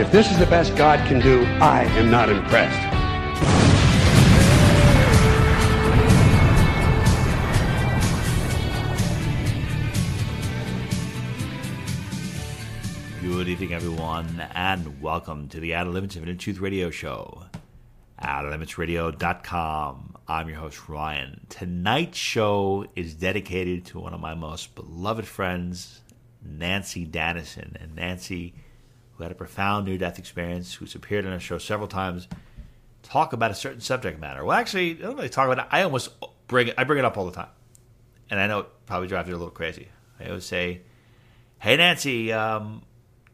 If this is the best God can do, I am not impressed. Good evening, everyone, and welcome to the Limits of Inner Truth Radio Show. OuterLimitsRadio.com. I'm your host, Ryan. Tonight's show is dedicated to one of my most beloved friends, Nancy Danison. And Nancy who had a profound near death experience, who's appeared on our show several times, talk about a certain subject matter. Well, actually, I don't really talk about it. I almost bring it, I bring it up all the time. And I know it probably drives you a little crazy. I always say, Hey, Nancy, um,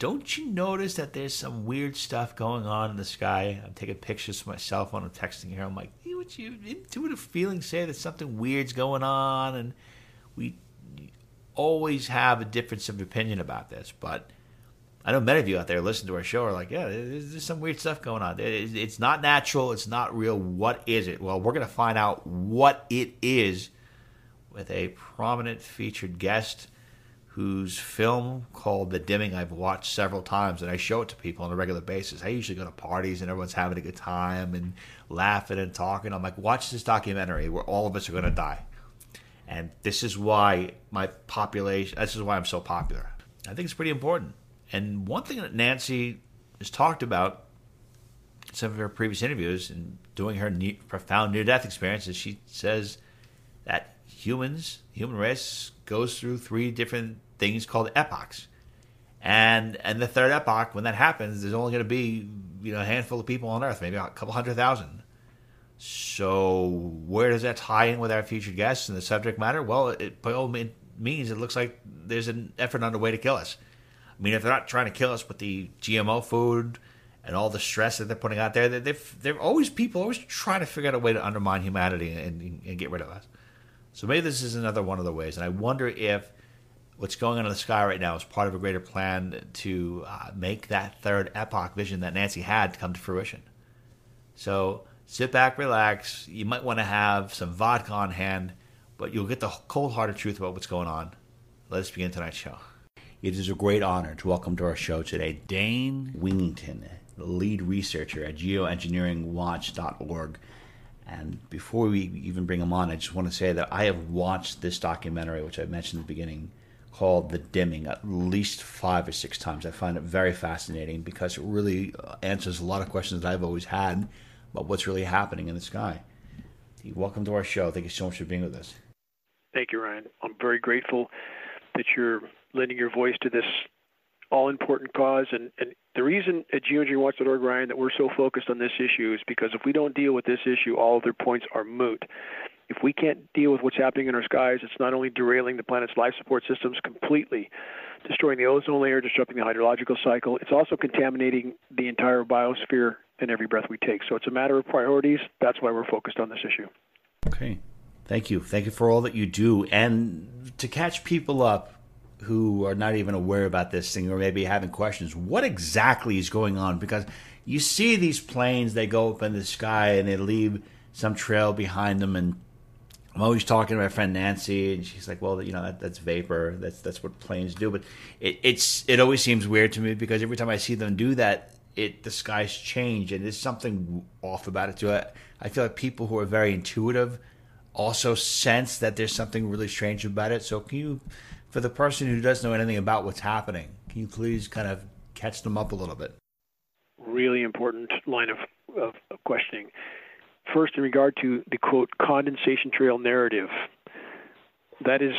don't you notice that there's some weird stuff going on in the sky? I'm taking pictures of my cell phone. I'm texting her. I'm like, hey, what you intuitive feelings say that something weird's going on? And we always have a difference of opinion about this. But I know many of you out there listen to our show are like, yeah, there's, there's some weird stuff going on. It's not natural. It's not real. What is it? Well, we're going to find out what it is with a prominent featured guest whose film called The Dimming I've watched several times and I show it to people on a regular basis. I usually go to parties and everyone's having a good time and laughing and talking. I'm like, watch this documentary where all of us are going to die. And this is why my population, this is why I'm so popular. I think it's pretty important. And one thing that Nancy has talked about in some of her previous interviews and doing her ne- profound near death experiences, she says that humans, human race, goes through three different things called epochs. And and the third epoch, when that happens, there's only going to be you know a handful of people on Earth, maybe a couple hundred thousand. So where does that tie in with our future guests and the subject matter? Well, it by all means, it looks like there's an effort underway to kill us. I mean, if they're not trying to kill us with the GMO food and all the stress that they're putting out there, they've they're always people always trying to figure out a way to undermine humanity and, and get rid of us. So maybe this is another one of the ways. And I wonder if what's going on in the sky right now is part of a greater plan to uh, make that third epoch vision that Nancy had come to fruition. So sit back, relax. You might want to have some vodka on hand, but you'll get the cold hearted truth about what's going on. Let us begin tonight's show. It is a great honor to welcome to our show today Dane Wigington, the lead researcher at geoengineeringwatch.org. And before we even bring him on, I just want to say that I have watched this documentary, which I mentioned in the beginning, called The Dimming, at least five or six times. I find it very fascinating because it really uh, answers a lot of questions that I've always had about what's really happening in the sky. Welcome to our show. Thank you so much for being with us. Thank you, Ryan. I'm very grateful that you're lending your voice to this all important cause. And, and the reason at geoengineeringwatch.org, Ryan, that we're so focused on this issue is because if we don't deal with this issue, all other points are moot. If we can't deal with what's happening in our skies, it's not only derailing the planet's life support systems completely, destroying the ozone layer, disrupting the hydrological cycle, it's also contaminating the entire biosphere and every breath we take. So it's a matter of priorities. That's why we're focused on this issue. Okay. Thank you. Thank you for all that you do. And to catch people up, who are not even aware about this thing or maybe having questions. What exactly is going on? Because you see these planes, they go up in the sky and they leave some trail behind them. And I'm always talking to my friend Nancy, and she's like, "Well, you know, that, that's vapor. That's that's what planes do." But it, it's it always seems weird to me because every time I see them do that, it the skies change and there's something off about it too. I, I feel like people who are very intuitive also sense that there's something really strange about it. So can you for the person who doesn't know anything about what's happening, can you please kind of catch them up a little bit? Really important line of, of, of questioning. First, in regard to the quote condensation trail narrative, that is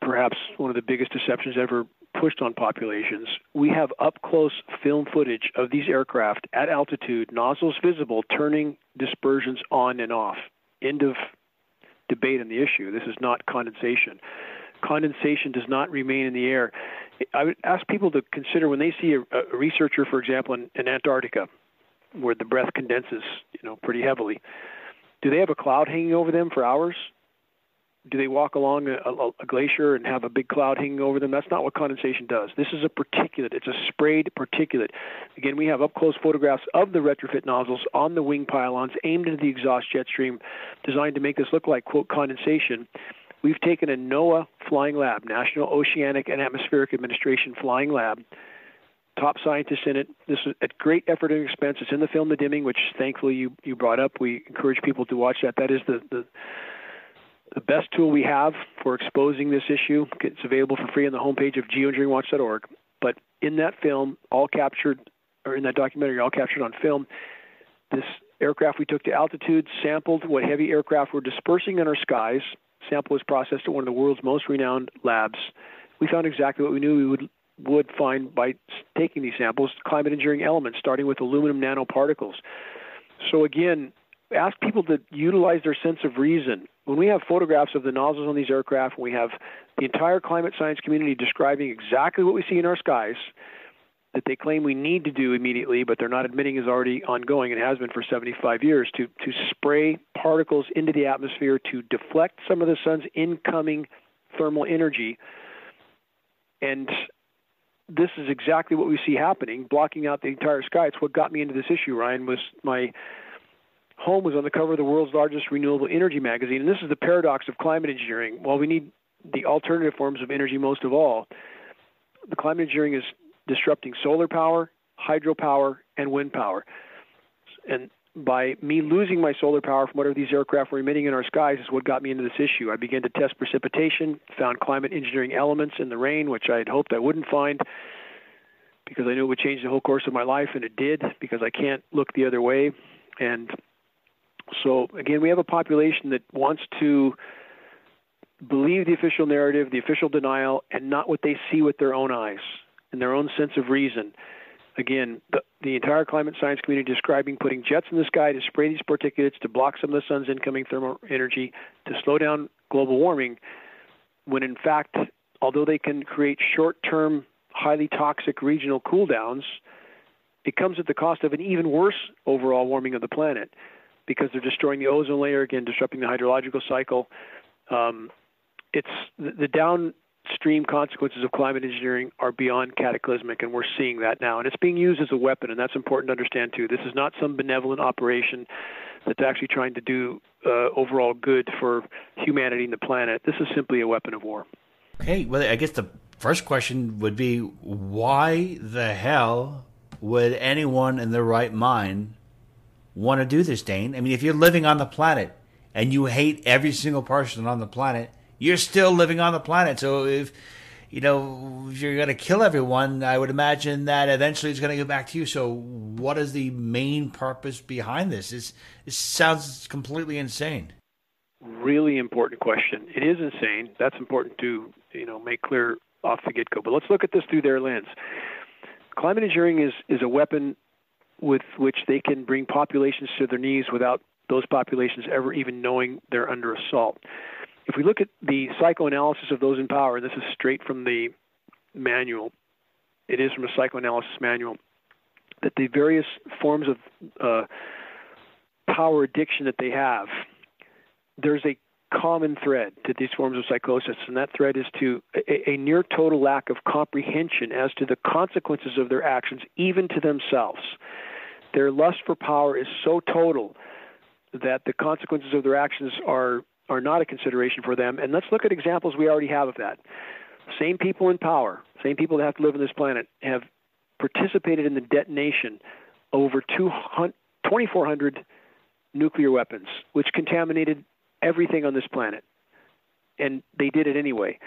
perhaps one of the biggest deceptions ever pushed on populations. We have up close film footage of these aircraft at altitude, nozzles visible, turning dispersions on and off. End of debate on the issue. This is not condensation condensation does not remain in the air. I would ask people to consider when they see a, a researcher, for example, in, in Antarctica, where the breath condenses, you know, pretty heavily. Do they have a cloud hanging over them for hours? Do they walk along a, a, glacier and have a big cloud hanging over them? That's not what condensation does. This is a particulate. It's a sprayed particulate. Again, we have up close photographs of the retrofit nozzles on the wing pylons aimed into the exhaust jet stream, designed to make this look like quote condensation. We've taken a NOAA flying lab, National Oceanic and Atmospheric Administration flying lab, top scientists in it. This is at great effort and expense. It's in the film The Dimming, which thankfully you, you brought up. We encourage people to watch that. That is the, the the best tool we have for exposing this issue. It's available for free on the homepage of geoengineeringwatch.org. But in that film, all captured, or in that documentary, all captured on film, this aircraft we took to altitude sampled what heavy aircraft were dispersing in our skies. Sample was processed at one of the world's most renowned labs. We found exactly what we knew we would would find by taking these samples: climate engineering elements, starting with aluminum nanoparticles. So again, ask people to utilize their sense of reason. When we have photographs of the nozzles on these aircraft, we have the entire climate science community describing exactly what we see in our skies that they claim we need to do immediately, but they're not admitting is already ongoing and has been for 75 years to, to spray particles into the atmosphere to deflect some of the sun's incoming thermal energy. And this is exactly what we see happening, blocking out the entire sky. It's what got me into this issue, Ryan, was my home was on the cover of the world's largest renewable energy magazine. And this is the paradox of climate engineering. While we need the alternative forms of energy most of all, the climate engineering is disrupting solar power, hydropower, and wind power. And by me losing my solar power from whatever these aircraft were emitting in our skies is what got me into this issue. I began to test precipitation, found climate engineering elements in the rain, which I had hoped I wouldn't find because I knew it would change the whole course of my life, and it did because I can't look the other way. And so, again, we have a population that wants to believe the official narrative, the official denial, and not what they see with their own eyes and their own sense of reason. Again, the, the entire climate science community describing putting jets in the sky to spray these particulates to block some of the sun's incoming thermal energy to slow down global warming, when in fact, although they can create short term, highly toxic regional cool downs, it comes at the cost of an even worse overall warming of the planet because they're destroying the ozone layer, again, disrupting the hydrological cycle. Um, it's the, the downstream consequences of climate engineering are beyond cataclysmic, and we're seeing that now. And it's being used as a weapon, and that's important to understand too. This is not some benevolent operation that's actually trying to do uh, overall good for humanity and the planet. This is simply a weapon of war. Okay, well, I guess the first question would be why the hell would anyone in their right mind want to do this, Dane. I mean, if you're living on the planet and you hate every single person on the planet, you're still living on the planet. So if you know if you're going to kill everyone, I would imagine that eventually it's going to go back to you. So what is the main purpose behind this? It's, it sounds completely insane. Really important question. It is insane. That's important to you know make clear off the get go. But let's look at this through their lens. Climate engineering is is a weapon with which they can bring populations to their knees without those populations ever even knowing they're under assault. If we look at the psychoanalysis of those in power, and this is straight from the manual, it is from a psychoanalysis manual, that the various forms of uh, power addiction that they have, there's a common thread to these forms of psychosis, and that thread is to a, a, near total lack of comprehension as to the consequences of their actions, even to themselves. Their lust for power is so total that the consequences of their actions are are not a consideration for them. And let's look at examples we already have of that. Same people in power, same people that have to live on this planet, have participated in the detonation over 2,400 nuclear weapons, which contaminated everything on this planet. And they did it anyway.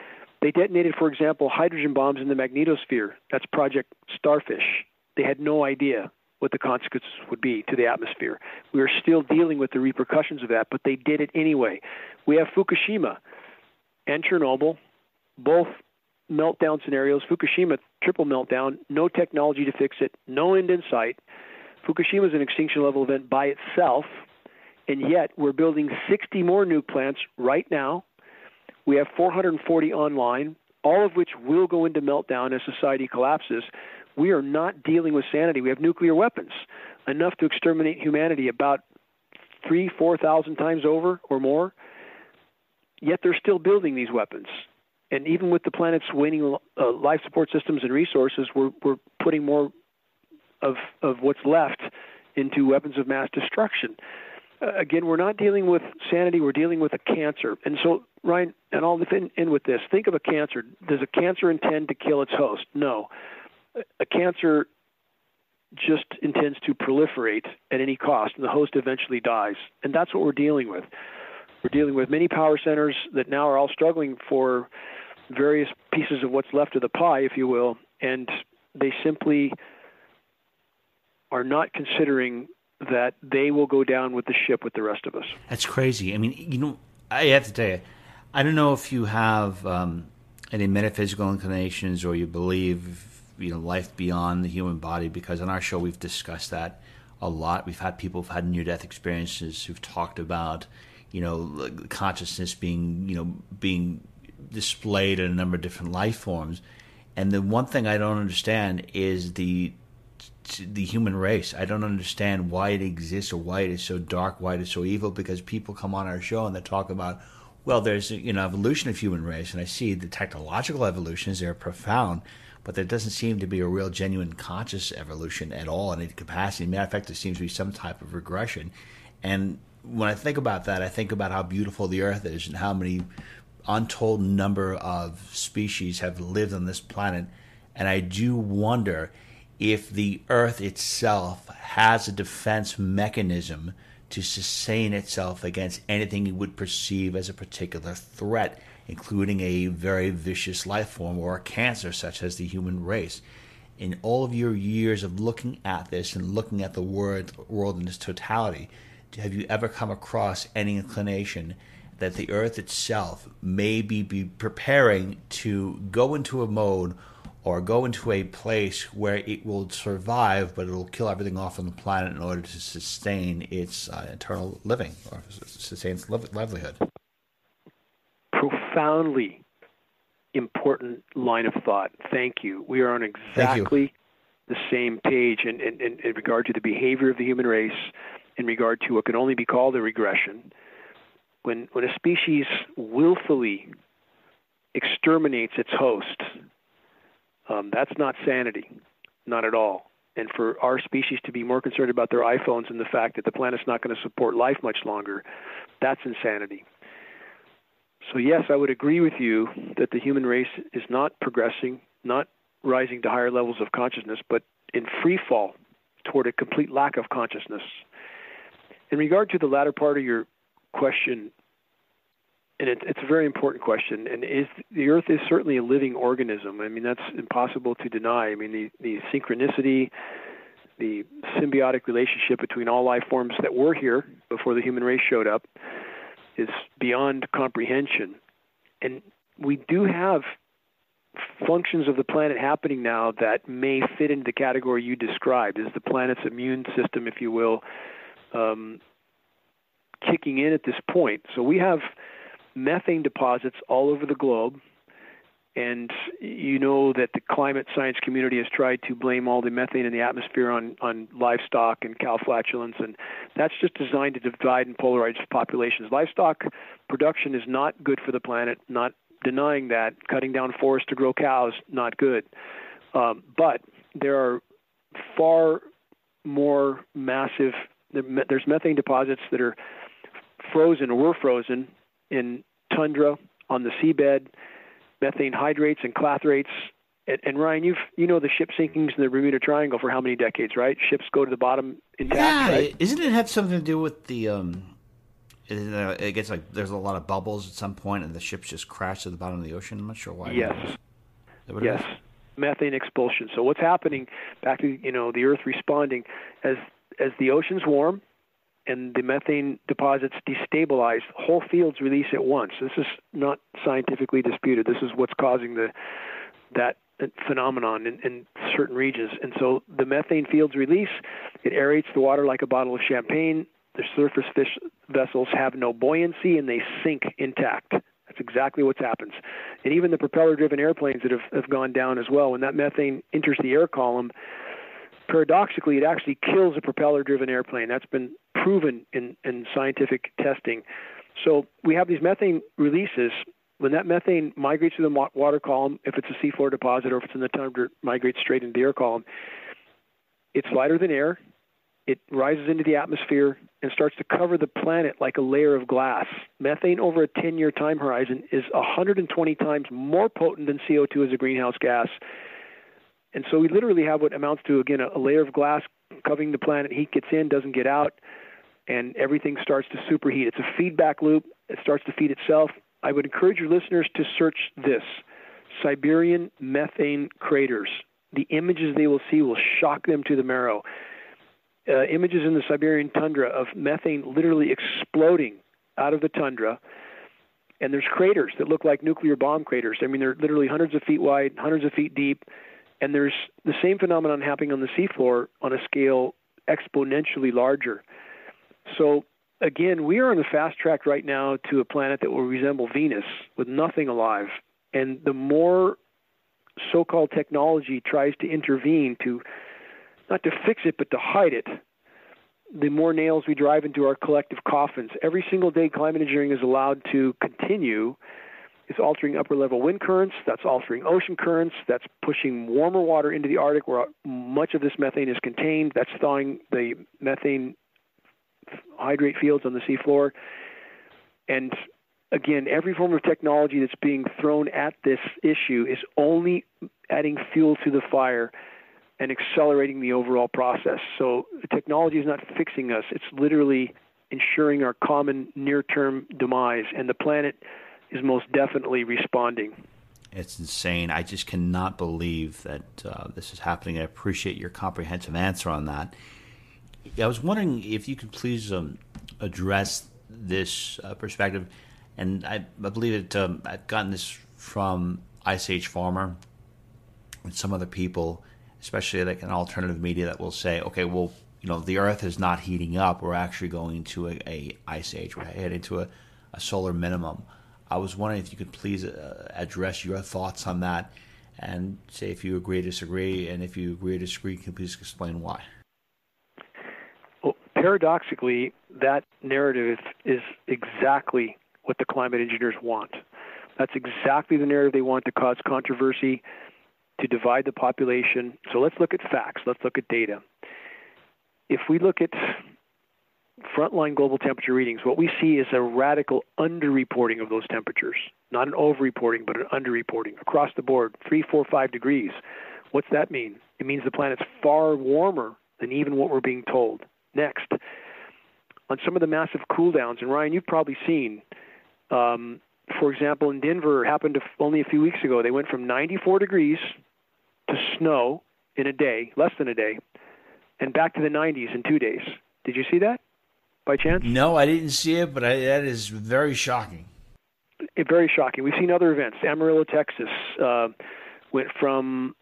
They detonated, for example, hydrogen bombs in the magnetosphere. That's Project Starfish. They had no idea what the consequences would be to the atmosphere. We are still dealing with the repercussions of that, but they did it anyway. We have Fukushima and Chernobyl, both meltdown scenarios. Fukushima, triple meltdown, no technology to fix it, no end in sight. Fukushima is an extinction level event by itself, and yet we're building 60 more nuke plants right now. We have 440 online, all of which will go into meltdown as society collapses we are not dealing with sanity. We have nuclear weapons. enough to exterminate humanity about three, four thousand times over or more. Yet they're still building these weapons. And even with the planet's waning uh, life support systems and resources, we're, we're putting more of, of what's left into weapons of mass destruction. Uh, again, we're not dealing with sanity, we're dealing with a cancer. And so, Ryan, and I'll end, end with this think of a cancer. Does a cancer intend to kill its host? No. A cancer just intends to proliferate at any cost, and the host eventually dies. And that's what we're dealing with. We're dealing with many power centers that now are all struggling for various pieces of what's left of the pie, if you will, and they simply are not considering that they will go down with the ship with the rest of us. That's crazy. I mean, you know, I have to tell you, I don't know if you have um, any metaphysical inclinations or you believe you know life beyond the human body because on our show we've discussed that a lot. We've had people who've had near death experiences who've talked about you know consciousness being you know being displayed in a number of different life forms. And the one thing I don't understand is the the human race. I don't understand why it exists or why it is so dark, why it is so evil. Because people come on our show and they talk about, well, there's you know evolution of human race, and I see the technological evolutions. They're profound, but there doesn't seem to be a real genuine conscious evolution at all in any capacity. Matter of fact, there seems to be some type of regression. And when I think about that, I think about how beautiful the Earth is and how many untold number of species have lived on this planet. And I do wonder if the Earth itself has a defense mechanism to sustain itself against anything it would perceive as a particular threat including a very vicious life form or a cancer such as the human race. In all of your years of looking at this and looking at the world, world in its totality, have you ever come across any inclination that the earth itself may be, be preparing to go into a mode or go into a place where it will survive, but it will kill everything off on the planet in order to sustain its uh, eternal living or sustain its livelihood? Profoundly important line of thought. Thank you. We are on exactly the same page in, in, in, in regard to the behavior of the human race, in regard to what can only be called a regression. When, when a species willfully exterminates its host, um, that's not sanity, not at all. And for our species to be more concerned about their iPhones and the fact that the planet's not going to support life much longer, that's insanity. So, yes, I would agree with you that the human race is not progressing, not rising to higher levels of consciousness, but in free fall toward a complete lack of consciousness. In regard to the latter part of your question, and it, it's a very important question, and is the Earth is certainly a living organism. I mean, that's impossible to deny. I mean, the, the synchronicity, the symbiotic relationship between all life forms that were here before the human race showed up is beyond comprehension. And we do have functions of the planet happening now that may fit into the category you described. Is the planet's immune system, if you will, um, kicking in at this point? So we have methane deposits all over the globe and you know that the climate science community has tried to blame all the methane in the atmosphere on, on livestock and cow flatulence, and that's just designed to divide and polarize populations. Livestock production is not good for the planet, not denying that. Cutting down forests to grow cows, not good. Um, but there are far more massive, there's methane deposits that are frozen or were frozen in tundra, on the seabed, methane hydrates and clathrates. And, and Ryan, you've you know the ship sinkings in the Bermuda Triangle for how many decades, right? Ships go to the bottom intact. Yeah, right? isn't it have something to do with the? um it gets like there's a lot of bubbles at some point, and the ships just crash to the bottom of the ocean. I'm not sure why. Yes. Yes. Methane expulsion. So what's happening? Back to you know the Earth responding as as the oceans warm, and the methane deposits destabilize, whole fields release at once. This is not scientifically disputed. This is what's causing the that phenomenon in, in certain regions. And so the methane fields release, it aerates the water like a bottle of champagne. The surface fish vessels have no buoyancy and they sink intact. That's exactly what happens. And even the propeller driven airplanes that have, have gone down as well, when that methane enters the air column, paradoxically, it actually kills a propeller driven airplane. That's been proven in, in scientific testing. So we have these methane releases. When that methane migrates through the water column, if it's a seafloor deposit or if it's in the tundra, it migrates straight into the air column. It's lighter than air. It rises into the atmosphere and starts to cover the planet like a layer of glass. Methane over a 10 year time horizon is 120 times more potent than CO2 as a greenhouse gas. And so we literally have what amounts to, again, a, layer of glass covering the planet. Heat gets in, doesn't get out, and everything starts to superheat. It's a feedback loop. It starts to feed itself. I would encourage your listeners to search this Siberian methane craters. The images they will see will shock them to the marrow. Uh, images in the Siberian tundra of methane literally exploding out of the tundra. And there's craters that look like nuclear bomb craters. I mean, they're literally hundreds of feet wide, hundreds of feet deep. And there's the same phenomenon happening on the seafloor on a scale exponentially larger. So, again, we are on the fast track right now to a planet that will resemble Venus with nothing alive. And the more so called technology tries to intervene to not to fix it, but to hide it, the more nails we drive into our collective coffins. Every single day, climate engineering is allowed to continue It's altering upper level wind currents, that's altering ocean currents, that's pushing warmer water into the Arctic where much of this methane is contained, that's thawing the methane hydrate fields on the seafloor. And again, every form of technology that's being thrown at this issue is only adding fuel to the fire and accelerating the overall process. So technology is not fixing us, it's literally ensuring our common near term demise. And the planet is most definitely responding. It's insane. I just cannot believe that uh, this is happening. I appreciate your comprehensive answer on that. I was wondering if you could please um, address this uh, perspective, and I, I believe that um, I've gotten this from Ice Age Farmer and some other people, especially like an alternative media that will say, okay, well, you know, the Earth is not heating up. We're actually going to a, a ice age. We're heading to a, a solar minimum. I was wondering if you could please uh, address your thoughts on that and say if you agree or disagree, and if you agree disagree, can you please explain why? Paradoxically, that narrative is exactly what the climate engineers want. That's exactly the narrative they want to cause controversy, to divide the population. So let's look at facts, let's look at data. If we look at frontline global temperature readings, what we see is a radical underreporting of those temperatures. Not an overreporting, but an underreporting across the board, three, four, five degrees. What's that mean? It means the planet's far warmer than even what we're being told. Next, on some of the massive cool downs, and Ryan, you've probably seen, um, for example, in Denver, happened only a few weeks ago. They went from 94 degrees to snow in a day, less than a day, and back to the 90s in two days. Did you see that? by chance? No, I didn't see it, but I, that is very shocking. It, very shocking. We've seen other events. Amarillo, Texas, uh, went from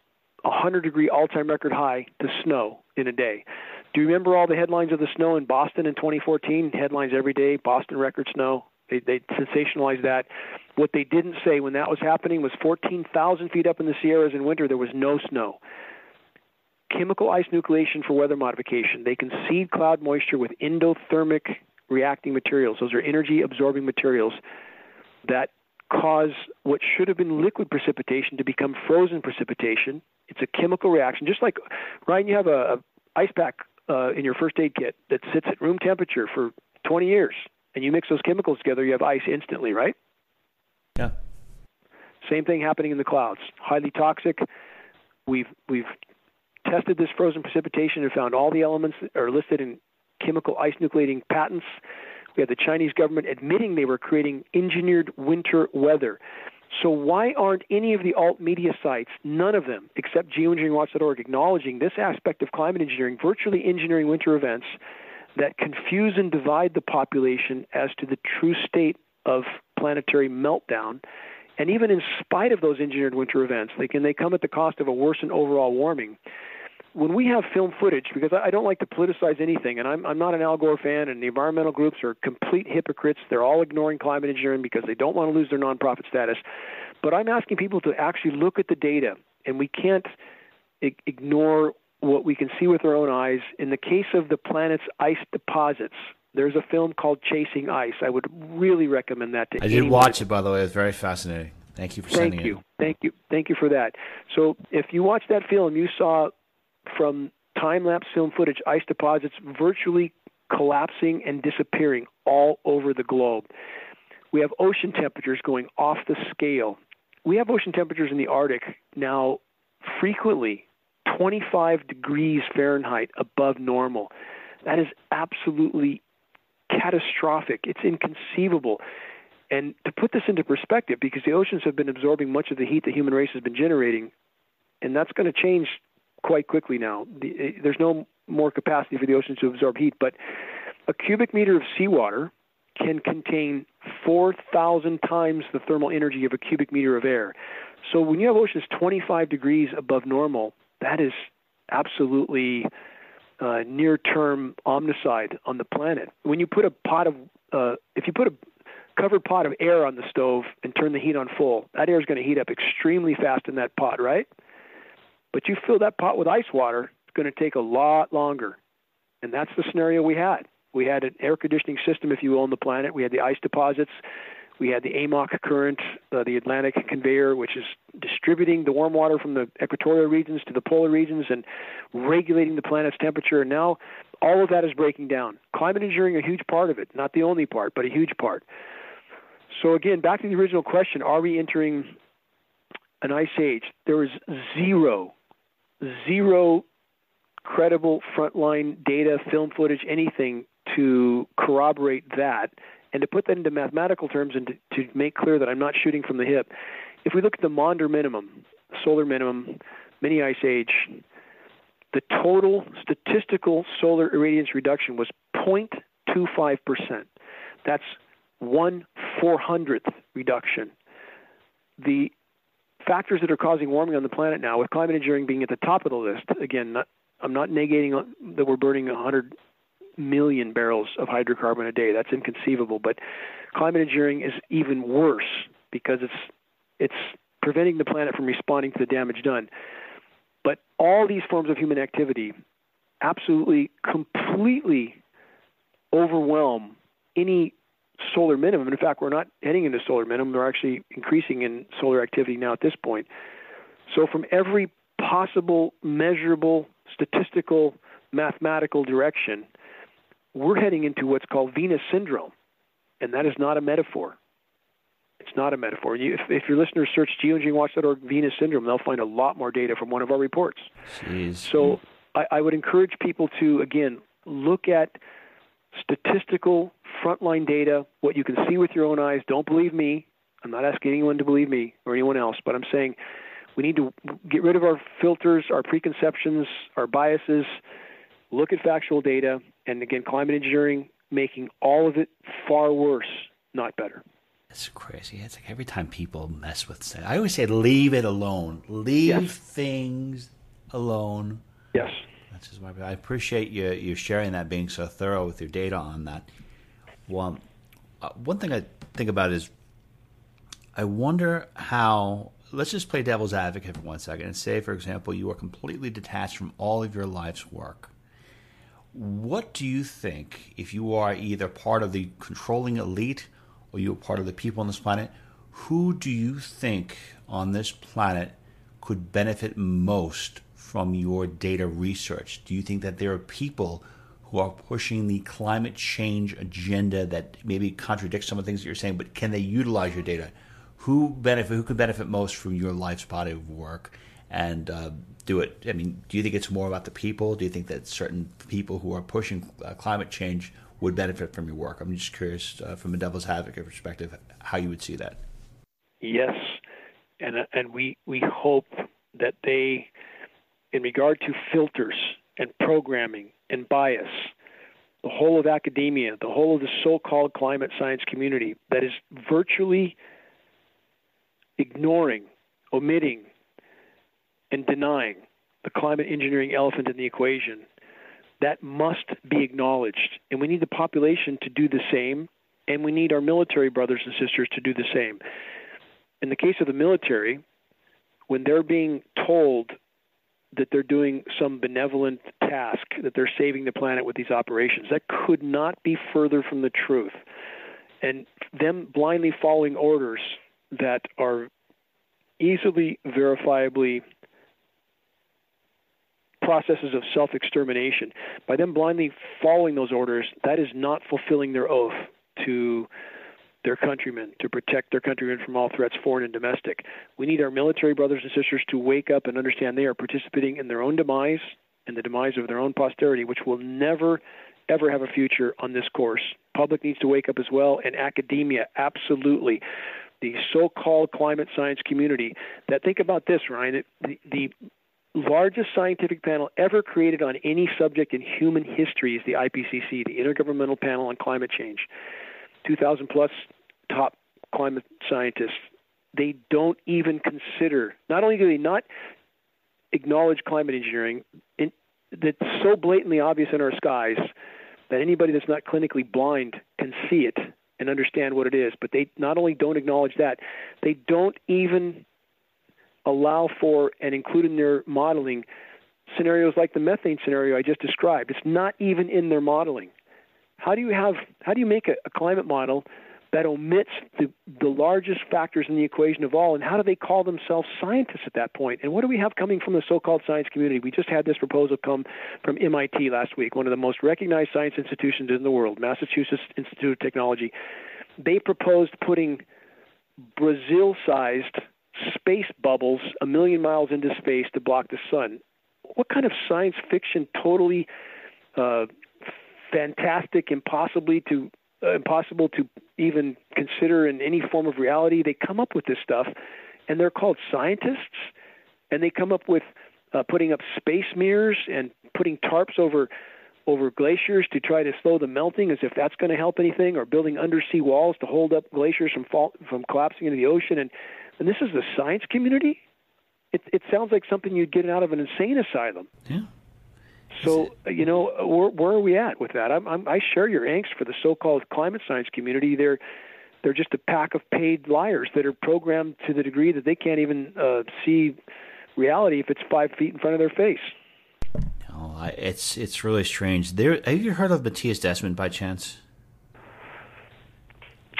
a 100 degree all time record high to snow in a day. Do you remember all the headlines of the snow in Boston in 2014? Headlines every day Boston record snow. They, they sensationalized that. What they didn't say when that was happening was 14,000 feet up in the Sierras in winter, there was no snow chemical ice nucleation for weather modification. They can seed cloud moisture with endothermic reacting materials. Those are energy absorbing materials that cause what should have been liquid precipitation to become frozen precipitation. It's a chemical reaction. Just like Ryan, you have a, a ice pack uh, in your first aid kit that sits at room temperature for 20 years, and you mix those chemicals together, you have ice instantly, right? Yeah. Same thing happening in the clouds. Highly toxic. We've we've tested this frozen precipitation and found all the elements that are listed in chemical ice nucleating patents. We had the Chinese government admitting they were creating engineered winter weather. So why aren't any of the alt media sites, none of them, except geoengineeringwatch.org, acknowledging this aspect of climate engineering, virtually engineering winter events that confuse and divide the population as to the true state of planetary meltdown? And even in spite of those engineered winter events, they can they come at the cost of a worsened overall warming when we have film footage, because I don't like to politicize anything, and I'm, I'm not an Al Gore fan, and the environmental groups are complete hypocrites. They're all ignoring climate engineering because they don't want to lose their nonprofit status. But I'm asking people to actually look at the data, and we can't ignore what we can see with our own eyes. In the case of the planet's ice deposits, there's a film called Chasing Ice. I would really recommend that to I did watch it, by the way. It was very fascinating. Thank you for Thank sending you. it. Thank you. Thank you Thank you for that. So if you watch that film, you saw from time lapse film footage ice deposits virtually collapsing and disappearing all over the globe. We have ocean temperatures going off the scale. We have ocean temperatures in the Arctic now frequently 25 degrees Fahrenheit above normal. That is absolutely catastrophic. It's inconceivable. And to put this into perspective, because the oceans have been absorbing much of the heat the human race has been generating, and that's going to change quite quickly now. The, eh, there's no more capacity for the oceans to absorb heat, but a cubic meter of seawater can contain 4,000 times the thermal energy of a cubic meter of air. So when you have oceans 25 degrees above normal, that is absolutely uh, near-term omnicide on the planet. When you put a pot of, uh, if you put a covered pot of air on the stove and turn the heat on full, that air is going to heat up extremely fast in that pot, right? But you fill that pot with ice water, it's going to take a lot longer. And that's the scenario we had. We had an air conditioning system, if you will, on the planet. We had the ice deposits. We had the AMOC current, uh, the Atlantic conveyor, which is distributing the warm water from the equatorial regions to the polar regions and regulating the planet's temperature. And now all of that is breaking down. Climate engineering, a huge part of it, not the only part, but a huge part. So, again, back to the original question are we entering an ice age? There is zero, zero credible frontline data, film footage, anything to corroborate that. And to put that into mathematical terms and to, to make clear that I'm not shooting from the hip, if we look at the Maunder minimum, solar minimum, mini ice age, the total statistical solar irradiance reduction was 0.25%. That's one four hundredth reduction. The factors that are causing warming on the planet now, with climate engineering being at the top of the list, again, not, I'm not negating that we're burning 100 million barrels of hydrocarbon a day. That's inconceivable. But climate engineering is even worse because it's it's preventing the planet from responding to the damage done. But all these forms of human activity absolutely, completely overwhelm any solar minimum. In fact, we're not heading into solar minimum. We're actually increasing in solar activity now at this point. So, from every possible, measurable, statistical, mathematical direction, we're heading into what's called Venus syndrome, and that is not a metaphor. It's not a metaphor. You, if, if your listeners search geoengineeringwatch.org Venus syndrome, they'll find a lot more data from one of our reports. Jeez. So I, I would encourage people to, again, look at statistical frontline data, what you can see with your own eyes. Don't believe me. I'm not asking anyone to believe me or anyone else, but I'm saying we need to get rid of our filters, our preconceptions, our biases, look at factual data, and again, climate engineering making all of it far worse, not better. It's crazy. It's like every time people mess with say, I always say, leave it alone. Leave Yes. things alone. Yes. That's just my. I appreciate you you sharing that, being so thorough with your data on that. One, uh, one thing I think about is, I wonder how. Let's just play devil's advocate for one second and say, for example, you are completely detached from all of your life's work. What do you think, if you are either part of the controlling elite or you're part of the people on this planet, who do you think on this planet could benefit most from your data research? Do you think that there are people who are pushing the climate change agenda that maybe contradicts some of the things that you're saying, but can they utilize your data? Who benefit? Who could benefit most from your life's body of work? And uh, do it. I mean, do you think it's more about the people? Do you think that certain people who are pushing uh, climate change would benefit from your work? I'm just curious, uh, from a devil's advocate perspective, how you would see that. Yes, and and we we hope that they, in regard to filters and programming and bias, the whole of academia, the whole of the so-called climate science community that is virtually ignoring, omitting, and denying the climate engineering elephant in the equation, that must be acknowledged. And we need the population to do the same, and we need our military brothers and sisters to do the same. In the case of the military, when they're being told that they're doing some benevolent task, that they're saving the planet with these operations. That could not be further from the truth. And them blindly following orders that are easily verifiably processes of self extermination, by them blindly following those orders, that is not fulfilling their oath to their countrymen, to protect their countrymen from all threats, foreign and domestic. We need our military brothers and sisters to wake up and understand they are participating in their own demise and the demise of their own posterity, which will never, ever have a future on this course. Public needs to wake up as well, and academia, absolutely. The so-called climate science community. That think about this, Ryan. The, the largest scientific panel ever created on any subject in human history is the IPCC, the Intergovernmental Panel on Climate Change. 2,000 plus top climate scientists. They don't even consider, not only do they not acknowledge climate engineering, in, that's so blatantly obvious in our skies that anybody that's not clinically blind can see it and understand what it is, but they not only don't acknowledge that, they don't even allow for and include in their modeling scenarios like the methane scenario I just described. It's not even in their modeling. How do you have how do you make a, a climate model that omits the, the largest factors in the equation of all, and how do they call themselves scientists at that point? And what do we have coming from the so-called science community? We just had this proposal come from MIT last week, one of the most recognized science institutions in the world, Massachusetts Institute of Technology. They proposed putting Brazil-sized space bubbles a million miles into space to block the sun. What kind of science fiction totally uh, fantastic, impossibly to uh, impossible to even consider in any form of reality. They come up with this stuff, and they're called scientists, and they come up with uh, putting up space mirrors and putting tarps over over glaciers to try to slow the melting, as if that's going to help anything, or building undersea walls to hold up glaciers from fall, from collapsing into the ocean. And and this is the science community. It it sounds like something you'd get out of an insane asylum. Yeah. So you know where, where are we at with that? I'm, I'm, I share your angst for the so-called climate science community. They're they're just a pack of paid liars that are programmed to the degree that they can't even uh, see reality if it's five feet in front of their face. No, I, it's it's really strange. There, have you heard of Matthias Desmond by chance?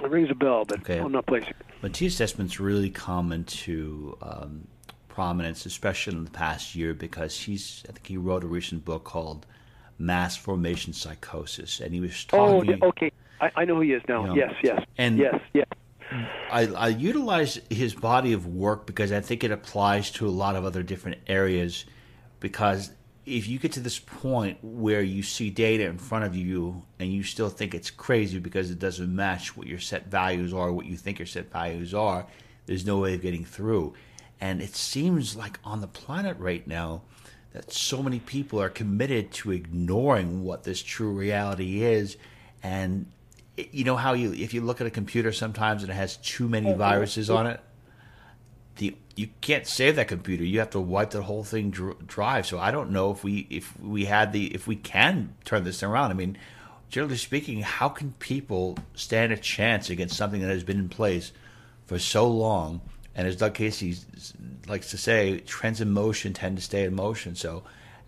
It rings a bell, but Okay. I'm not placing. Matthias Desmond's really common to um, prominence, especially in the past year, because he's. I think he wrote a recent book called "Mass Formation Psychosis," and he was Oh, talking. yeah, okay. I, I know who he is now. You know, yes, yes, and- yes, yes. I, I utilize his body of work because I think it applies to a lot of other different areas. Because if you get to this point where you see data in front of you and you still think it's crazy because it doesn't match what your set values are, what you think your set values are, there's no way of getting through. And it seems like on the planet right now that so many people are committed to ignoring what this true reality is. And you know how you if you look at a computer sometimes and it has too many mm-hmm. viruses on it the you can't save that computer. You have to wipe the whole thing dr- dry. So i don't know if we if we had the if we can turn this around. I mean generally speaking how can people stand a chance against something that has been in place for so long and as doug casey likes to say trends in motion tend to stay in motion. So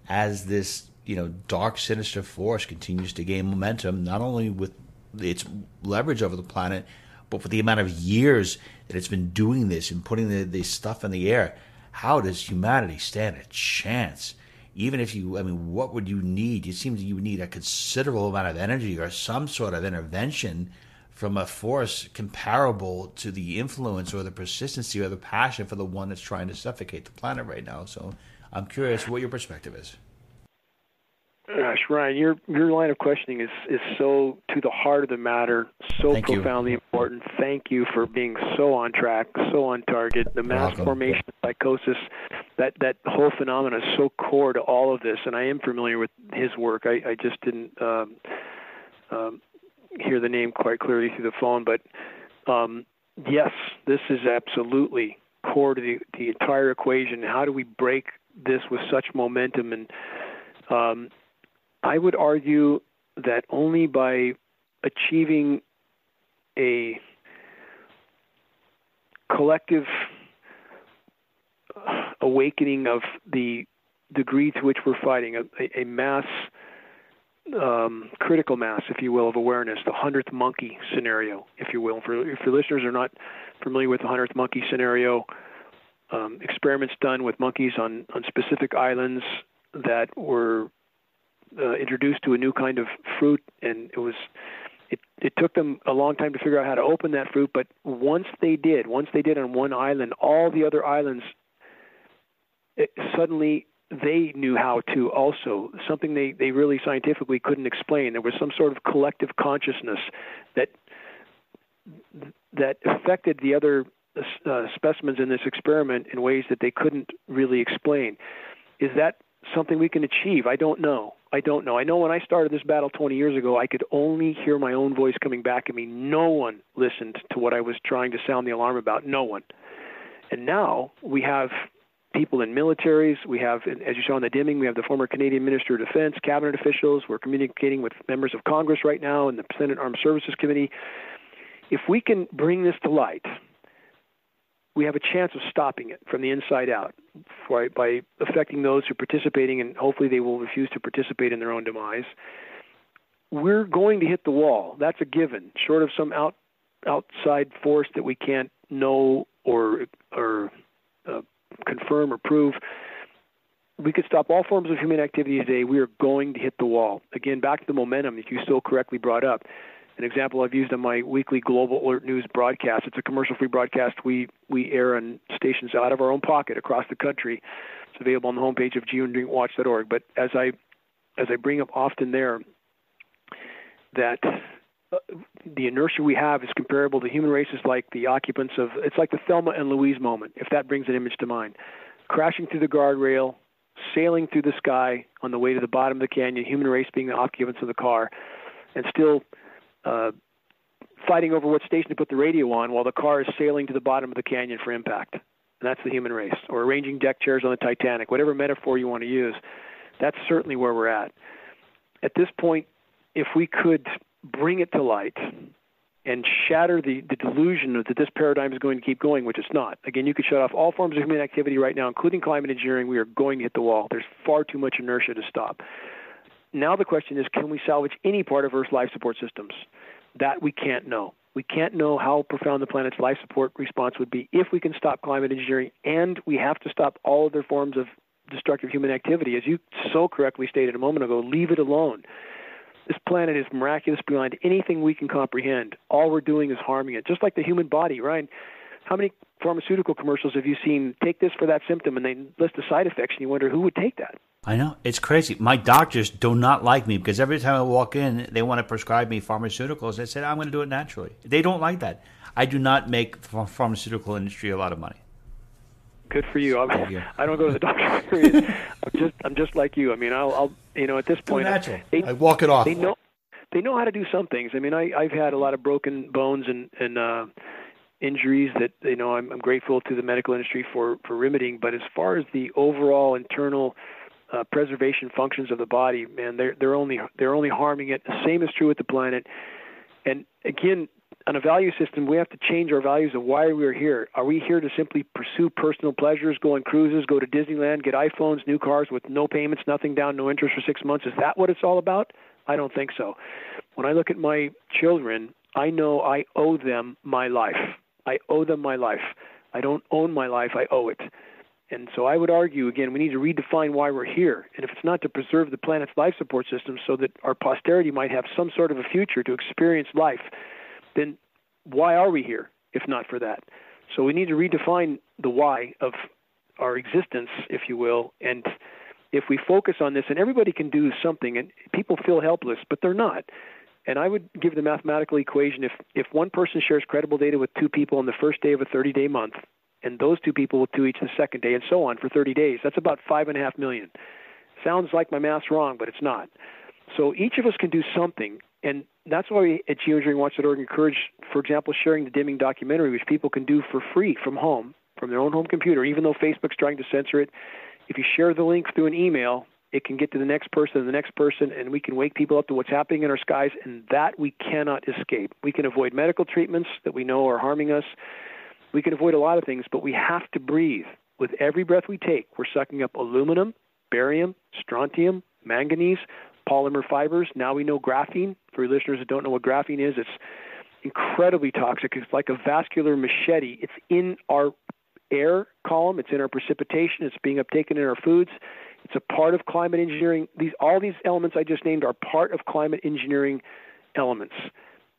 as this you know dark sinister force continues to gain momentum not only with its leverage over the planet but for the amount of years that it's been doing this and putting the, this stuff in the air how does humanity stand a chance? Even if you i mean what would you need? It seems you would need a considerable amount of energy or some sort of intervention from a force comparable to the influence or the persistency or the passion for the one that's trying to suffocate the planet right now so i'm curious what your perspective is Gosh, Ryan, your your line of questioning is is so to the heart of the matter, so Thank you. profoundly important. Thank you for being so on track, so on target. The mass welcome. formation psychosis, that that whole phenomenon is so core to all of this, and I am familiar with his work. I, I just didn't um, um, hear the name quite clearly through the phone, but um, yes, this is absolutely core to the the entire equation. How do we break this with such momentum and um, I would argue that only by achieving a collective awakening of the degree to which we're fighting a, a mass um, critical mass, if you will, of awareness, the hundredth monkey scenario, if you will. For, if your listeners are not familiar with the hundredth monkey scenario, um, experiments done with monkeys on, on specific islands that were uh, introduced to a new kind of fruit, and it was it, it took them a long time to figure out how to open that fruit. But once they did, once they did on one island, all the other islands it, suddenly they knew how to also something they they really scientifically couldn't explain. There was some sort of collective consciousness that that affected the other uh, specimens in this experiment in ways that they couldn't really explain. Is that something we can achieve? I don't know. I don't know. I know when I started this battle 20 years ago, I could only hear my own voice coming back at me. No one listened to what I was trying to sound the alarm about. No one. And now we have people in militaries. We have, as you saw in the dimming, we have the former Canadian Minister of Defense, cabinet officials. We're communicating with members of Congress right now and the Senate Armed Services Committee. If we can bring this to light, we have a chance of stopping it from the inside out by, by affecting those who are participating, and hopefully they will refuse to participate in their own demise. We're going to hit the wall. That's a given, short of some out, outside force that we can't know or or uh, confirm or prove. We could stop all forms of human activity today. We are going to hit the wall. Again, back to the momentum that you so correctly brought up. An example I've used on my weekly Global Alert News broadcast. It's a commercial-free broadcast we we air on stations out of our own pocket across the country. It's available on the homepage of geoengineeringwatch.org. But as I as I bring up often there, that the inertia we have is comparable to human races like the occupants of it's like the Thelma and Louise moment, if that brings an image to mind. Crashing through the guardrail, sailing through the sky on the way to the bottom of the canyon, human race being the occupants of the car, and still uh, fighting over what station to put the radio on while the car is sailing to the bottom of the canyon for impact. And that's the human race. Or arranging deck chairs on the Titanic, whatever metaphor you want to use. That's certainly where we're at. At this point, if we could bring it to light and shatter the, the delusion that this paradigm is going to keep going, which it's not. Again, you could shut off all forms of human activity right now, including climate engineering. We are going to hit the wall. There's far too much inertia to stop. Now the question is, can we salvage any part of Earth's life support systems? That we can't know. We can't know how profound the planet's life support response would be if we can stop climate engineering, and we have to stop all other forms of destructive human activity. As you so correctly stated a moment ago, leave it alone. This planet is miraculous beyond anything we can comprehend. All we're doing is harming it, just like the human body, right? How many pharmaceutical commercials have you seen? Take this for that symptom, and they list the side effects, and you wonder who would take that. I know it's crazy. My doctors do not like me because every time I walk in, they want to prescribe me pharmaceuticals. I said I'm going to do it naturally. They don't like that. I do not make the pharmaceutical industry a lot of money. Good for you. I'm, you. I don't go to the doctor. Period. I'm just I'm just like you. I mean, I'll, I'll you know at this point natural. They, I walk it off. They know they know how to do some things. I mean, I I've had a lot of broken bones and and uh, injuries that you know I'm, I'm grateful to the medical industry for for remedying. But as far as the overall internal uh, preservation functions of the body, man, they're they're only they're only harming it. The same is true with the planet. And again, on a value system, we have to change our values of why we are here. Are we here to simply pursue personal pleasures, go on cruises, go to Disneyland, get iPhones, new cars with no payments, nothing down, no interest for six months? Is that what it's all about? I don't think so. When I look at my children, I know I owe them my life. I owe them my life. I don't own my life, I owe it. And so I would argue again, we need to redefine why we're here. And if it's not to preserve the planet's life support system so that our posterity might have some sort of a future to experience life, then why are we here if not for that? So we need to redefine the why of our existence, if you will, and if we focus on this, and everybody can do something, and people feel helpless, but they're not. And I would give the mathematical equation if if one person shares credible data with two people on the first day of a 30-day month, and those two people with two each the second day, and so on for 30 days, that's about five and a half million. Sounds like my math's wrong, but it's not. So each of us can do something, and that's why we at geoengineeringwatch.org encourage, for example, sharing the dimming documentary, which people can do for free from home, from their own home computer, even though Facebook's trying to censor it. If you share the link through an email, it can get to the next person and the next person, and we can wake people up to what's happening in our skies, and that we cannot escape. We can avoid medical treatments that we know are harming us. We can avoid a lot of things, but we have to breathe. With every breath we take, we're sucking up aluminum, barium, strontium, manganese, polymer fibers. Now we know graphene. For listeners that don't know what graphene is, it's incredibly toxic. It's like a vascular machete. It's in our air column, it's in our precipitation, it's being uptaken in our foods. It's a part of climate engineering. These all these elements I just named are part of climate engineering elements.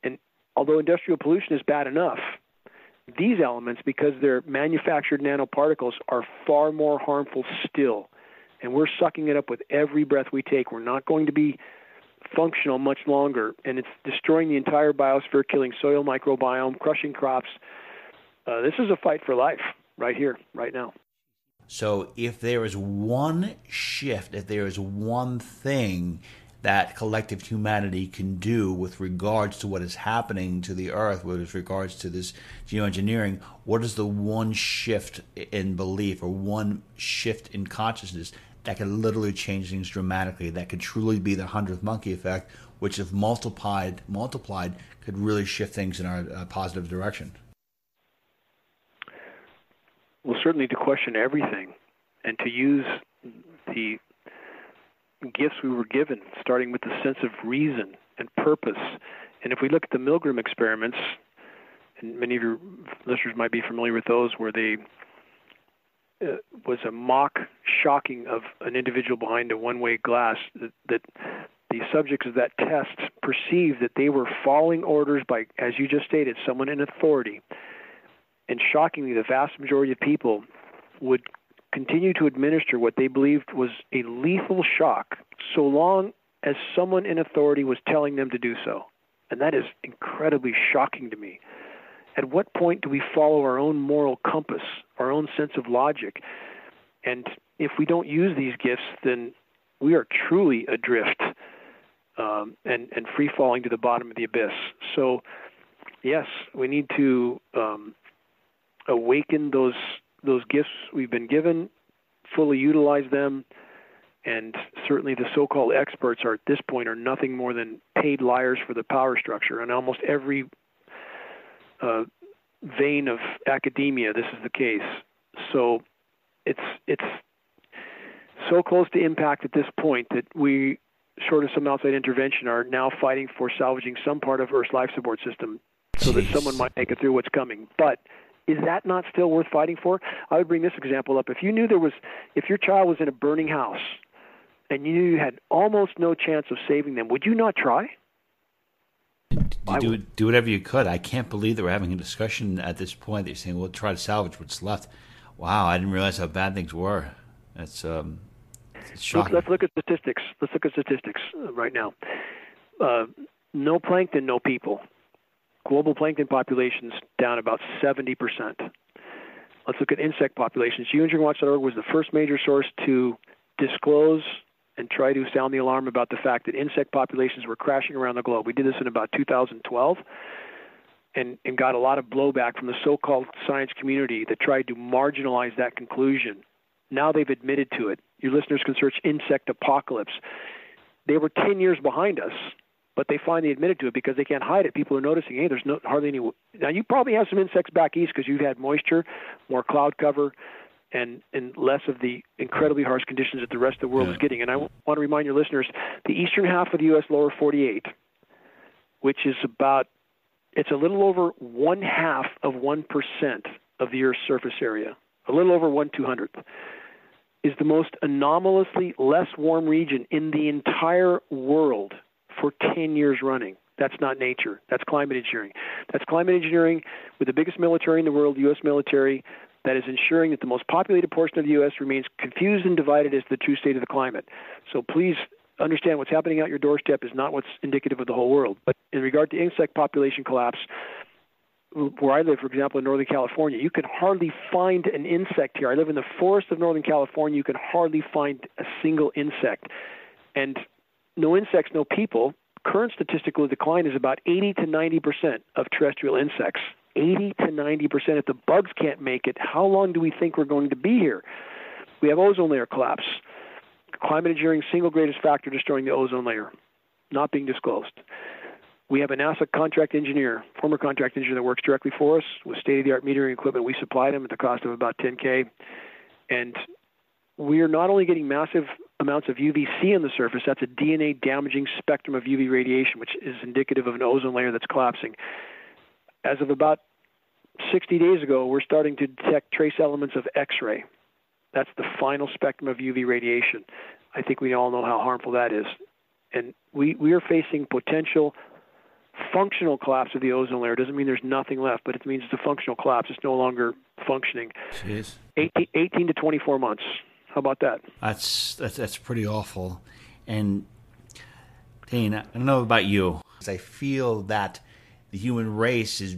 And although industrial pollution is bad enough, these elements, because they're manufactured nanoparticles, are far more harmful still. And we're sucking it up with every breath we take. We're not going to be functional much longer, and it's destroying the entire biosphere, killing soil microbiome, crushing crops. Uh, this is a fight for life right here, right now. So, if there is one shift, if there is one thing that collective humanity can do with regards to what is happening to the earth, with regards to this geoengineering, what is the one shift in belief or one shift in consciousness that could literally change things dramatically, that could truly be the hundredth monkey effect, which if multiplied, multiplied, could really shift things in our uh, positive direction? Well, certainly to question everything and to use the gifts we were given, starting with the sense of reason and purpose. And if we look at the Milgram experiments, and many of your listeners might be familiar with those, where they uh, was a mock shocking of an individual behind a one-way glass that, that the subjects of that test perceived that they were following orders by, as you just stated, someone in authority. And shockingly, the vast majority of people would continue to administer what they believed was a lethal shock so long as someone in authority was telling them to do so. And that is incredibly shocking to me. At what point do we follow our own moral compass, our own sense of logic? And if we don't use these gifts, then we are truly adrift um, and, and free falling to the bottom of the abyss. So, yes, we need to um, awaken those those gifts we've been given, fully utilize them, and certainly the so-called experts are at this point are nothing more than paid liars for the power structure. And almost every uh, vein of academia, this is the case. So it's it's so close to impact at this point that we, short of some outside intervention, are now fighting for salvaging some part of Earth's life support system so Jeez. that someone might make it through what's coming. But is that not still worth fighting for? I would bring this example up. If you knew there was, if your child was in a burning house and you knew you had almost no chance of saving them, would you not try? Do, do whatever you could. I can't believe that we're having a discussion at this point. That you're saying, "We'll try to salvage what's left." Wow, I didn't realize how bad things were. That's um, it's shocking. Let's, look at statistics. Let's look at statistics uh, right now. Uh, no plankton, no people. Global plankton populations down about 70%. Let's look at insect populations. GeoengineeringWatch.org was the first major source to disclose and try to sound the alarm about the fact that insect populations were crashing around the globe. We did this in about 2012 and, and got a lot of blowback from the so called science community that tried to marginalize that conclusion. Now they've admitted to it. Your listeners can search insect apocalypse. They were 10 years behind us but they finally admitted to it because they can't hide it. People are noticing, hey, there's no hardly any. Now you probably have some insects back east because you've had moisture, more cloud cover, and and less of the incredibly harsh conditions that the rest of the world yeah. is getting. And I want to remind your listeners, the eastern half of the U.S. lower 48, which is about, it's a little over one half of one percent of the Earth's surface area, a little over one two hundredth is the most anomalously less warm region in the entire world for 10 years running. That's not nature. That's climate engineering. That's climate engineering with the biggest military in the world, the U.S. military, that is ensuring that the most populated portion of the U.S. remains confused and divided as to the true state of the climate. So please understand what's happening out your doorstep is not what's indicative of the whole world. But in regard to insect population collapse, where I live, for example, in Northern California, you can hardly find an insect here. I live in the forest of Northern California. You can hardly find a single insect. And no insects, no people, current statistical decline is about 80 to 90 percent of terrestrial insects. 80 to 90 percent. If the bugs can't make it, how long do we think we're going to be here? We have ozone layer collapse. Climate engineering, single greatest factor destroying the ozone layer, not being disclosed. We have a NASA contract engineer, former contract engineer that works directly for us with state of the art metering equipment. We supplied him at the cost of about 10K. And we're not only getting massive amounts of UVC on the surface, that's a DNA damaging spectrum of UV radiation, which is indicative of an ozone layer that's collapsing. As of about 60 days ago, we're starting to detect trace elements of X ray. That's the final spectrum of UV radiation. I think we all know how harmful that is. And we, we are facing potential functional collapse of the ozone layer. It Doesn't mean there's nothing left, but it means it's a functional collapse. It's no longer functioning. Jeez. 18, 18 to 24 months. How about that? That's that's that's pretty awful. And Dane, I don't know about you. I feel that the human race is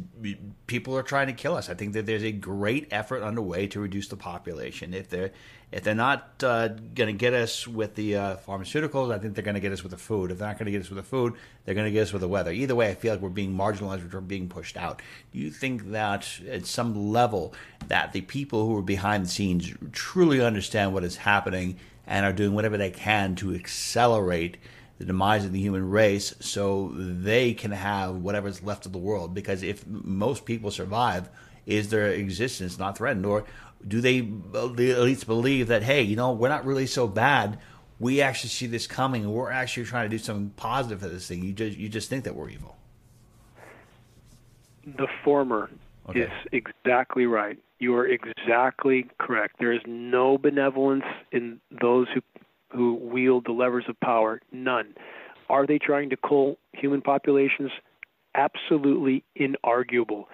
people are trying to kill us. I think that there's a great effort underway to reduce the population. If they're if they're not uh, going to get us with the uh, pharmaceuticals, I think they're going to get us with the food. If they're not going to get us with the food, they're going to get us with the weather. Either way, I feel like we're being marginalized, we're being pushed out. Do you think that at some level that the people who are behind the scenes truly understand what is happening and are doing whatever they can to accelerate? The demise of the human race so they can have whatever's left of the world. Because if most people survive, is their existence not threatened? Or do they at least believe that, hey, you know, we're not really so bad? We actually see this coming, and we're actually trying to do something positive for this thing. You just you just think that we're evil. The former okay. is exactly right. You are exactly correct. There is no benevolence in those who who wield the levers of power? None. Are they trying to cull human populations? Absolutely inarguable.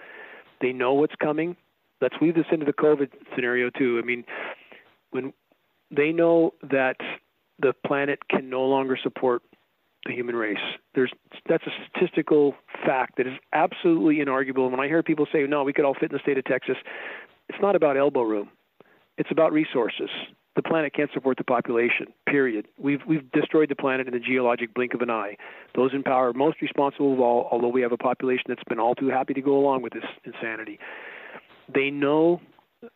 They know what's coming. Let's weave this into the COVID scenario too. I mean, when they know that the planet can no longer support the human race. There's that's a statistical fact that is absolutely inarguable. And when I hear people say, "No, we could all fit in the state of Texas," it's not about elbow room. It's about resources the planet can't support the population. Period. We've we've destroyed the planet in the geologic blink of an eye. Those in power are most responsible of all. Although we have a population that's been all too happy to go along with this insanity, they know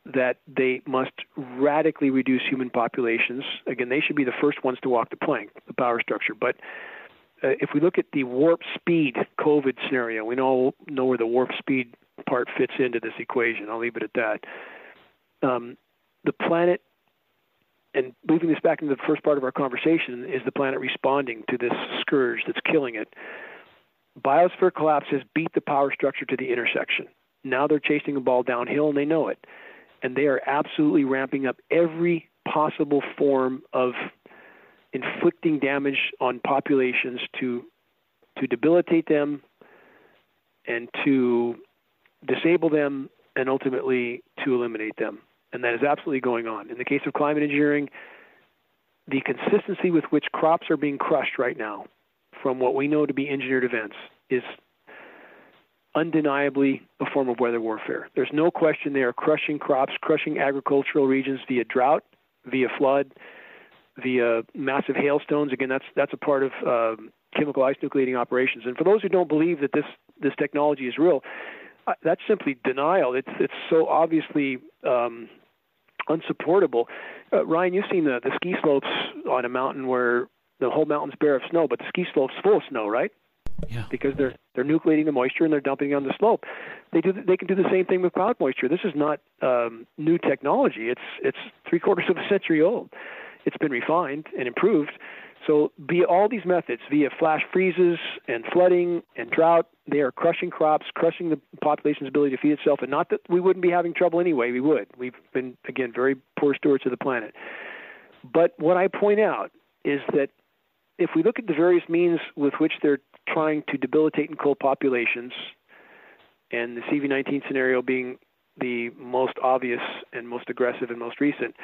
that they must radically reduce human populations. Again, they should be the first ones to walk the plank, the power structure. But uh, if we look at the warp speed COVID scenario, we know know where the warp speed part fits into this equation. I'll leave it at that. Um, the planet and moving this back into the first part of our conversation, is the planet responding to this scourge that's killing it? Biosphere collapse has beat the power structure to the intersection. Now they're chasing a ball downhill and they know it. And they are absolutely ramping up every possible form of inflicting damage on populations to to debilitate them and to disable them and ultimately to eliminate them and that is absolutely going on. In the case of climate engineering, the consistency with which crops are being crushed right now from what we know to be engineered events is undeniably a form of weather warfare. There's no question they are crushing crops, crushing agricultural regions via drought, via flood, via massive hailstones. Again, that's that's a part of um, chemical ice nucleating operations. And for those who don't believe that this this technology is real, uh, that's simply denial. It's it's so obviously um, unsupportable. Uh, Ryan, you've seen the, the ski slopes on a mountain where the whole mountain's bare of snow, but the ski slope's full of snow, right? Yeah. Because they're they're nucleating the moisture and they're dumping it on the slope. They do they can do the same thing with cloud moisture. This is not um, new technology. It's it's three quarters of a century old. It's been refined and improved. So via all these methods, via flash freezes and flooding and drought, they are crushing crops, crushing the population's ability to feed itself. And not that we wouldn't be having trouble anyway, we would. We've been again very poor stewards of the planet. But what I point out is that if we look at the various means with which they're trying to debilitate and cull populations, and the CV19 scenario being the most obvious and most aggressive and most recent.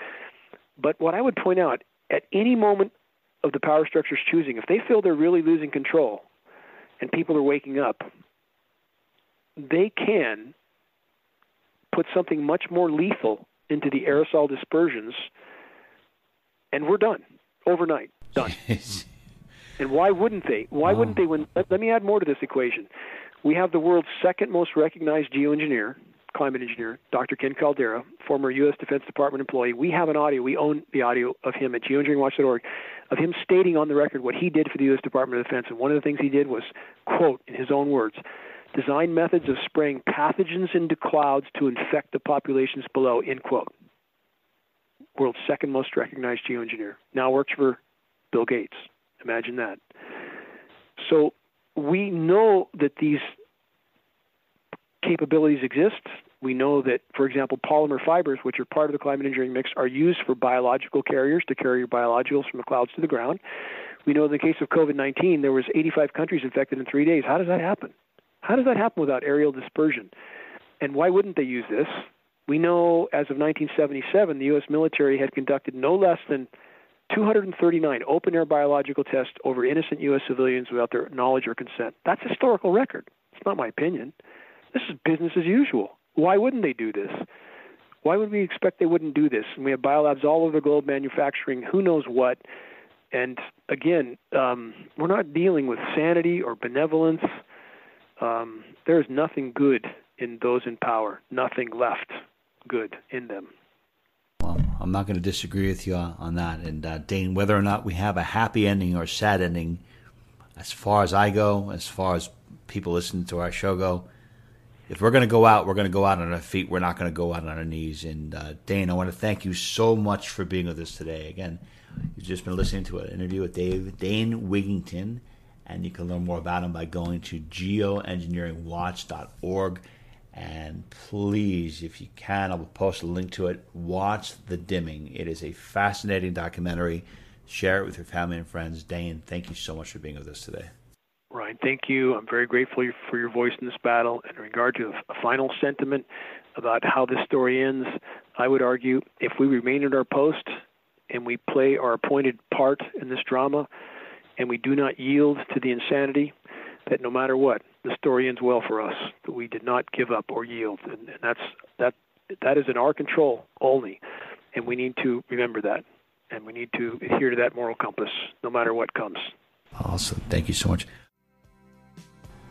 But what I would point out at any moment of the power structures choosing, if they feel they're really losing control and people are waking up, they can put something much more lethal into the aerosol dispersions, and we're done overnight. Done. and why wouldn't they? Why oh. wouldn't they? When let, let me add more to this equation. We have the world's second most recognized geoengineer, climate engineer, Dr. Ken Caldeira, former U.S. Defense Department employee. We have an audio. We own the audio of him at geoengineeringwatch.org of him stating on the record what he did for the U.S. Department of Defense. And one of the things he did was, quote, in his own words, design methods of spraying pathogens into clouds to infect the populations below, end quote. world's second most recognized geoengineer. Now works for Bill Gates. Imagine that. So we know that these capabilities exist. We know that, for example, polymer fibers, which are part of the climate engineering mix, are used for biological carriers to carry your biologicals from the clouds to the ground. We know in the case of COVID-19, there was 85 countries infected in three days. How does that happen? How does that happen without aerial dispersion? And why wouldn't they use this? We know as of 1977, the U.S. military had conducted no less than 239 open air biological tests over innocent U.S. civilians without their knowledge or consent. That's historical record. It's not my opinion. This is business as usual. Why wouldn't they do this? Why would we expect they wouldn't do this? And we have biolabs all over the globe manufacturing who knows what. And again, um, we're not dealing with sanity or benevolence. Um, there is nothing good in those in power, nothing left good in them. Well, I'm not going to disagree with you on that. And uh, Dane, whether or not we have a happy ending or sad ending, as far as I go, as far as people listening to our show go, if we're going to go out, we're going to go out on our feet. We're not going to go out on our knees. And uh, Dane, I want to thank you so much for being with us today. Again, you've just been listening to an interview with Dave Dane Wigington, and you can learn more about him by going to geoengineeringwatch.org. And please, if you can, I'll post a link to it. Watch The Dimming. It is a fascinating documentary. Share it with your family and friends. Dane, thank you so much for being with us today. Ryan, thank you. I'm very grateful for your voice in this battle. In regard to a final sentiment about how this story ends, I would argue if we remain at our post and we play our appointed part in this drama and we do not yield to the insanity, that no matter what, the story ends well for us. That we did not give up or yield, and, and that's that. That is in our control only, and we need to remember that, and we need to adhere to that moral compass, no matter what comes. Awesome. Thank you so much.